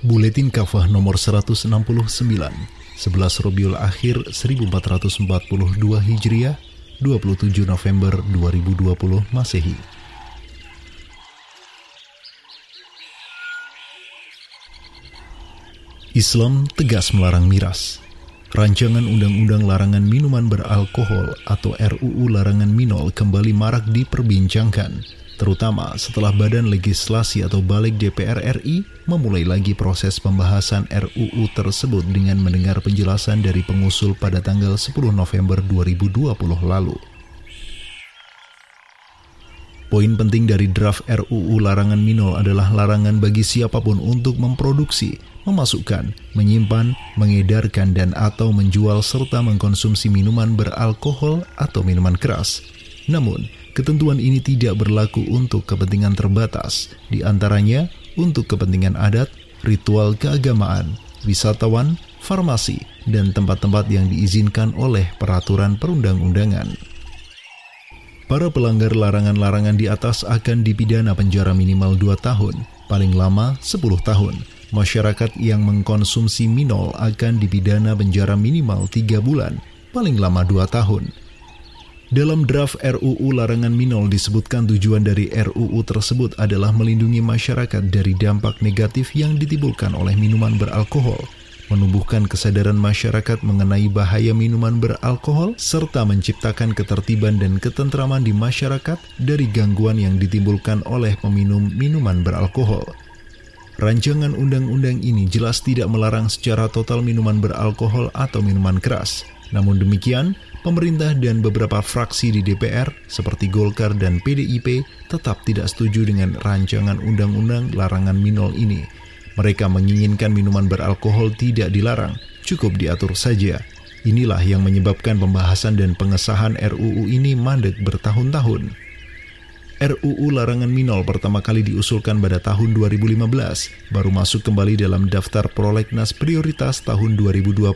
Buletin Kafah nomor 169, 11 Robiul Akhir 1442 Hijriah, 27 November 2020 Masehi. Islam tegas melarang miras. Rancangan Undang-Undang Larangan Minuman Beralkohol atau RUU Larangan Minol kembali marak diperbincangkan terutama setelah Badan Legislasi atau Balik DPR RI memulai lagi proses pembahasan RUU tersebut dengan mendengar penjelasan dari pengusul pada tanggal 10 November 2020 lalu. Poin penting dari draft RUU larangan minol adalah larangan bagi siapa pun untuk memproduksi, memasukkan, menyimpan, mengedarkan dan atau menjual serta mengkonsumsi minuman beralkohol atau minuman keras. Namun, Ketentuan ini tidak berlaku untuk kepentingan terbatas, di antaranya untuk kepentingan adat, ritual keagamaan, wisatawan, farmasi, dan tempat-tempat yang diizinkan oleh peraturan perundang-undangan. Para pelanggar larangan-larangan di atas akan dipidana penjara minimal 2 tahun, paling lama 10 tahun. Masyarakat yang mengkonsumsi minol akan dipidana penjara minimal 3 bulan, paling lama 2 tahun dalam draft RUU Larangan Minol disebutkan tujuan dari RUU tersebut adalah melindungi masyarakat dari dampak negatif yang ditimbulkan oleh minuman beralkohol, menumbuhkan kesadaran masyarakat mengenai bahaya minuman beralkohol, serta menciptakan ketertiban dan ketentraman di masyarakat dari gangguan yang ditimbulkan oleh peminum minuman beralkohol. Rancangan undang-undang ini jelas tidak melarang secara total minuman beralkohol atau minuman keras. Namun demikian, pemerintah dan beberapa fraksi di DPR seperti Golkar dan PDIP tetap tidak setuju dengan rancangan undang-undang larangan minol ini. Mereka menginginkan minuman beralkohol tidak dilarang, cukup diatur saja. Inilah yang menyebabkan pembahasan dan pengesahan RUU ini mandek bertahun-tahun. RUU Larangan Minol pertama kali diusulkan pada tahun 2015, baru masuk kembali dalam daftar prolegnas prioritas tahun 2020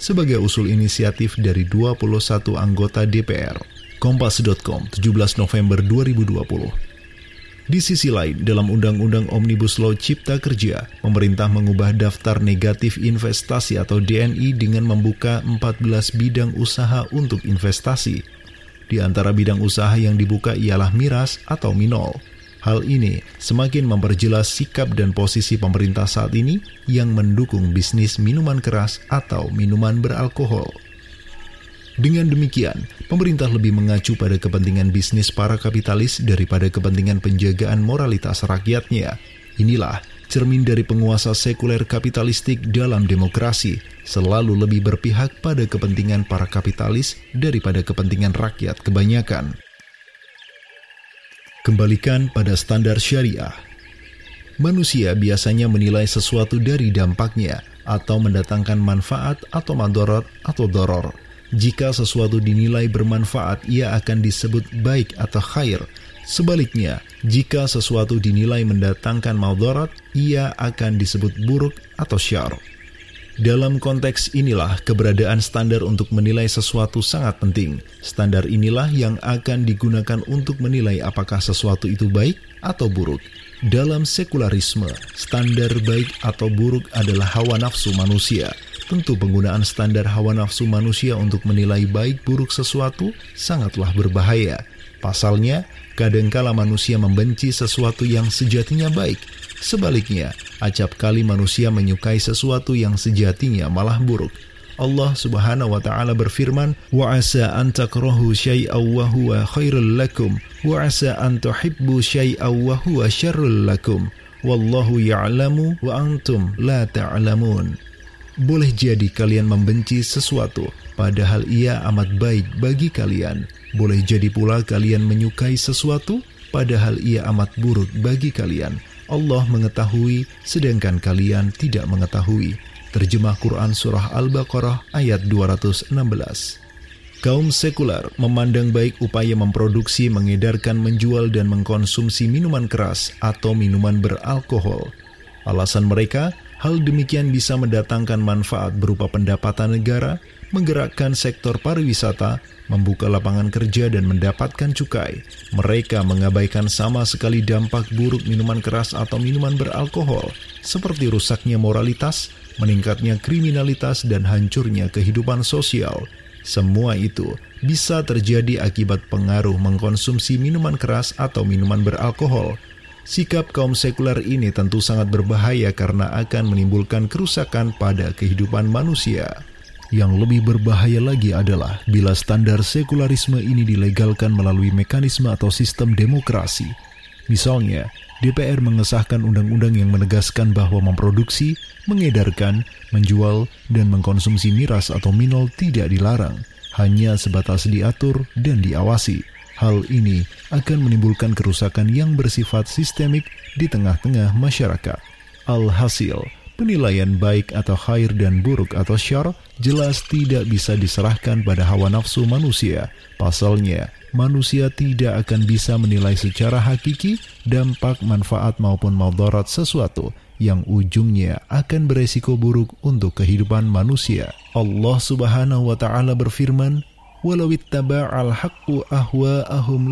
sebagai usul inisiatif dari 21 anggota DPR. Kompas.com, 17 November 2020. Di sisi lain, dalam Undang-Undang Omnibus Law Cipta Kerja, pemerintah mengubah daftar negatif investasi atau DNI dengan membuka 14 bidang usaha untuk investasi di antara bidang usaha yang dibuka ialah miras atau minol. Hal ini semakin memperjelas sikap dan posisi pemerintah saat ini yang mendukung bisnis minuman keras atau minuman beralkohol. Dengan demikian, pemerintah lebih mengacu pada kepentingan bisnis para kapitalis daripada kepentingan penjagaan moralitas rakyatnya. Inilah cermin dari penguasa sekuler kapitalistik dalam demokrasi, selalu lebih berpihak pada kepentingan para kapitalis daripada kepentingan rakyat kebanyakan. Kembalikan pada standar syariah. Manusia biasanya menilai sesuatu dari dampaknya atau mendatangkan manfaat atau madorot atau doror. Jika sesuatu dinilai bermanfaat, ia akan disebut baik atau khair, Sebaliknya, jika sesuatu dinilai mendatangkan maudarat, ia akan disebut buruk atau syar. Dalam konteks inilah keberadaan standar untuk menilai sesuatu sangat penting. Standar inilah yang akan digunakan untuk menilai apakah sesuatu itu baik atau buruk. Dalam sekularisme, standar baik atau buruk adalah hawa nafsu manusia. Tentu penggunaan standar hawa nafsu manusia untuk menilai baik buruk sesuatu sangatlah berbahaya. Pasalnya, kadangkala manusia membenci sesuatu yang sejatinya baik. Sebaliknya, acap kali manusia menyukai sesuatu yang sejatinya malah buruk. Allah Subhanahu wa taala berfirman, "Wa asa an takrahu syai'aw wa khairul lakum, wa asa an tuhibbu syai'aw wa huwa lakum. Wallahu ya'lamu wa antum la ta'lamun." Boleh jadi kalian membenci sesuatu, padahal ia amat baik bagi kalian. Boleh jadi pula kalian menyukai sesuatu, padahal ia amat buruk bagi kalian. Allah mengetahui, sedangkan kalian tidak mengetahui. Terjemah Quran Surah Al-Baqarah ayat 216. Kaum sekuler memandang baik upaya memproduksi, mengedarkan, menjual, dan mengkonsumsi minuman keras atau minuman beralkohol. Alasan mereka, Hal demikian bisa mendatangkan manfaat berupa pendapatan negara, menggerakkan sektor pariwisata, membuka lapangan kerja dan mendapatkan cukai. Mereka mengabaikan sama sekali dampak buruk minuman keras atau minuman beralkohol, seperti rusaknya moralitas, meningkatnya kriminalitas, dan hancurnya kehidupan sosial. Semua itu bisa terjadi akibat pengaruh mengkonsumsi minuman keras atau minuman beralkohol, Sikap kaum sekuler ini tentu sangat berbahaya karena akan menimbulkan kerusakan pada kehidupan manusia. Yang lebih berbahaya lagi adalah bila standar sekularisme ini dilegalkan melalui mekanisme atau sistem demokrasi. Misalnya, DPR mengesahkan undang-undang yang menegaskan bahwa memproduksi, mengedarkan, menjual, dan mengkonsumsi miras atau minol tidak dilarang, hanya sebatas diatur dan diawasi. Hal ini akan menimbulkan kerusakan yang bersifat sistemik di tengah-tengah masyarakat. Alhasil, penilaian baik atau khair dan buruk atau syar jelas tidak bisa diserahkan pada hawa nafsu manusia. Pasalnya, manusia tidak akan bisa menilai secara hakiki dampak manfaat maupun maudarat sesuatu yang ujungnya akan beresiko buruk untuk kehidupan manusia. Allah Subhanahu wa taala berfirman, walau ittaba'al haqqu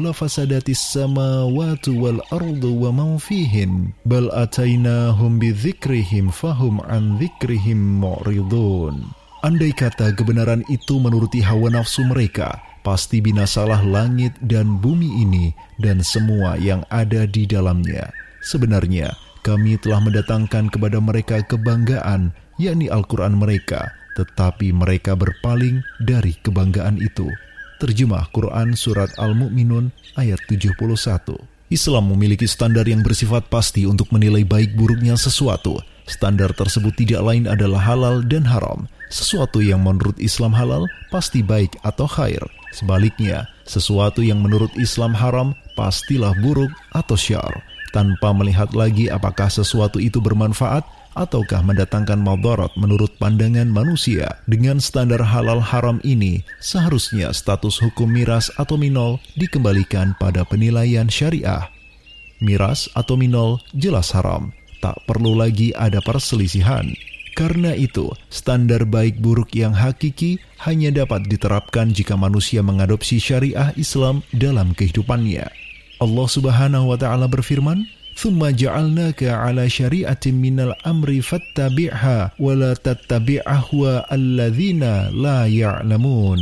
lafasadatis wal ardu wa man fihin bal atainahum bidzikrihim fahum an dzikrihim mu'ridun Andai kata kebenaran itu menuruti hawa nafsu mereka, pasti binasalah langit dan bumi ini dan semua yang ada di dalamnya. Sebenarnya, kami telah mendatangkan kepada mereka kebanggaan, yakni Al-Quran mereka, tetapi mereka berpaling dari kebanggaan itu. Terjemah Quran Surat Al-Mu'minun ayat 71. Islam memiliki standar yang bersifat pasti untuk menilai baik buruknya sesuatu. Standar tersebut tidak lain adalah halal dan haram. Sesuatu yang menurut Islam halal pasti baik atau khair. Sebaliknya, sesuatu yang menurut Islam haram pastilah buruk atau syar. Tanpa melihat lagi apakah sesuatu itu bermanfaat ataukah mendatangkan madarat menurut pandangan manusia. Dengan standar halal haram ini, seharusnya status hukum miras atau minol dikembalikan pada penilaian syariah. Miras atau minol jelas haram, tak perlu lagi ada perselisihan. Karena itu, standar baik buruk yang hakiki hanya dapat diterapkan jika manusia mengadopsi syariah Islam dalam kehidupannya. Allah Subhanahu wa taala berfirman, ثم جعلناك على شريعة من الأمر فاتبعها ولا تتبع أهواء الذين لا يعلمون.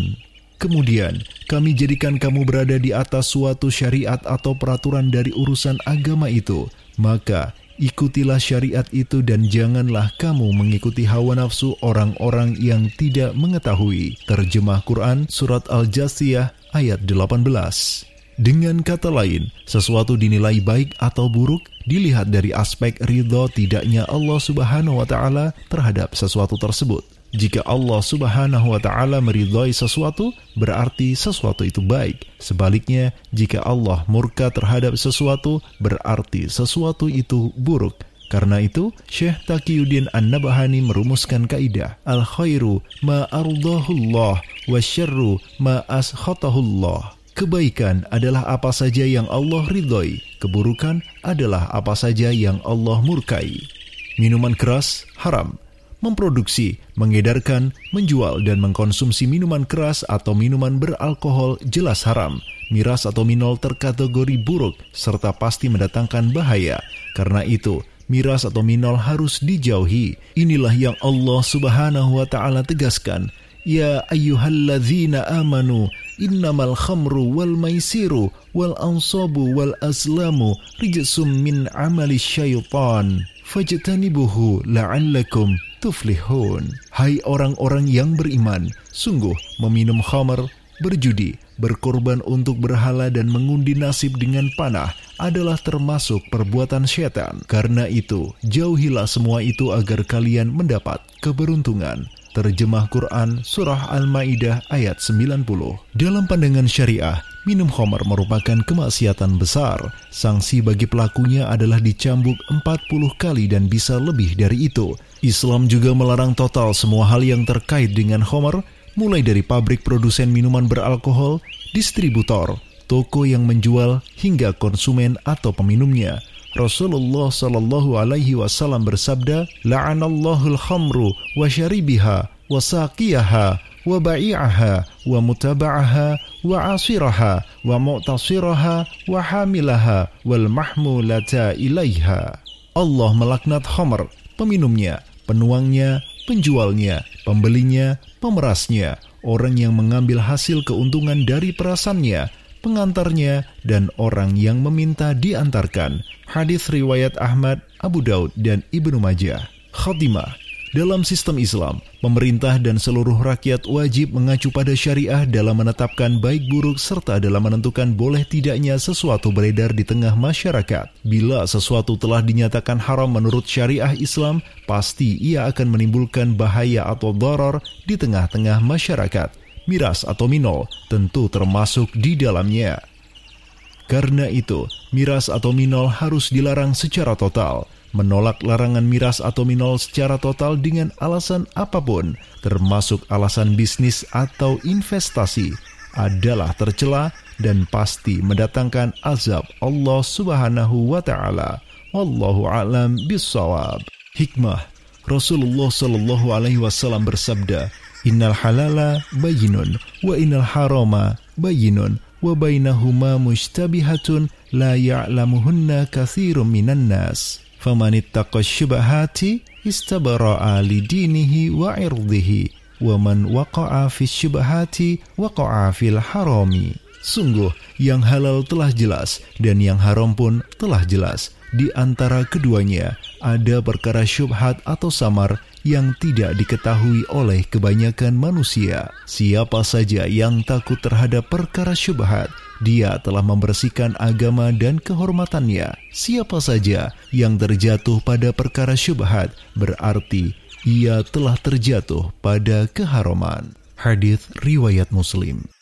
Kemudian, kami jadikan kamu berada di atas suatu syariat atau peraturan dari urusan agama itu, maka ikutilah syariat itu dan janganlah kamu mengikuti hawa nafsu orang-orang yang tidak mengetahui. Terjemah Quran Surat Al-Jasiyah ayat 18. Dengan kata lain, sesuatu dinilai baik atau buruk dilihat dari aspek ridho tidaknya Allah Subhanahu wa taala terhadap sesuatu tersebut. Jika Allah Subhanahu wa taala meridhoi sesuatu, berarti sesuatu itu baik. Sebaliknya, jika Allah murka terhadap sesuatu, berarti sesuatu itu buruk. Karena itu, Syekh Taqiyuddin An-Nabahani merumuskan kaidah Al-khairu ma wa syarru ma ashatahullah. Kebaikan adalah apa saja yang Allah ridhoi, keburukan adalah apa saja yang Allah murkai. Minuman keras haram. Memproduksi, mengedarkan, menjual, dan mengkonsumsi minuman keras atau minuman beralkohol jelas haram. Miras atau minol terkategori buruk serta pasti mendatangkan bahaya. Karena itu, miras atau minol harus dijauhi. Inilah yang Allah Subhanahu wa taala tegaskan Ya ayyuhalladzina amanu innamal khamru wal maisiru wal ansabu wal azlamu rijsum min amali syaitan fajtanibuhu la'allakum tuflihun. Hai orang-orang yang beriman, sungguh meminum khamar, berjudi, berkorban untuk berhala dan mengundi nasib dengan panah adalah termasuk perbuatan syaitan. Karena itu, jauhilah semua itu agar kalian mendapat keberuntungan. Terjemah Quran Surah Al-Ma'idah ayat 90 Dalam pandangan syariah, minum khamar merupakan kemaksiatan besar. Sanksi bagi pelakunya adalah dicambuk 40 kali dan bisa lebih dari itu. Islam juga melarang total semua hal yang terkait dengan khamar, mulai dari pabrik produsen minuman beralkohol, distributor, toko yang menjual, hingga konsumen atau peminumnya. Rasulullah Shallallahu alaihi wasallam bersabda, "La'anallahul khamru wa syaribiha wa saqiyaha wa ba'i'aha wa mutaba'aha wa asiraha wa mu'tasiraha wa hamilaha wal mahmulata ilaiha." Allah melaknat khamr, peminumnya, penuangnya, penjualnya, pembelinya, pemerasnya, orang yang mengambil hasil keuntungan dari perasannya, pengantarnya, dan orang yang meminta diantarkan. Hadis riwayat Ahmad, Abu Daud, dan Ibnu Majah. Khatimah dalam sistem Islam, pemerintah dan seluruh rakyat wajib mengacu pada syariah dalam menetapkan baik buruk serta dalam menentukan boleh tidaknya sesuatu beredar di tengah masyarakat. Bila sesuatu telah dinyatakan haram menurut syariah Islam, pasti ia akan menimbulkan bahaya atau doror di tengah-tengah masyarakat miras atau minol tentu termasuk di dalamnya. Karena itu, miras atau minol harus dilarang secara total. Menolak larangan miras atau minol secara total dengan alasan apa pun, termasuk alasan bisnis atau investasi, adalah tercela dan pasti mendatangkan azab Allah Subhanahu wa taala. Wallahu a'lam bissawab. Hikmah Rasulullah Shallallahu alaihi wasallam bersabda, Innal halala bayinun wa innal harama bayinun wa bainahuma mushtabihatun la ya'lamuhunna kathirun minan nas. Faman ittaqa syubahati istabara'a lidinihi wa irdihi wa man waqa'a fi syubahati waqa'a fil harami. Sungguh, yang halal telah jelas dan yang haram pun telah jelas. Di antara keduanya ada perkara syubhat atau samar yang tidak diketahui oleh kebanyakan manusia. Siapa saja yang takut terhadap perkara syubhat, dia telah membersihkan agama dan kehormatannya. Siapa saja yang terjatuh pada perkara syubhat, berarti ia telah terjatuh pada keharuman. Hadis riwayat Muslim.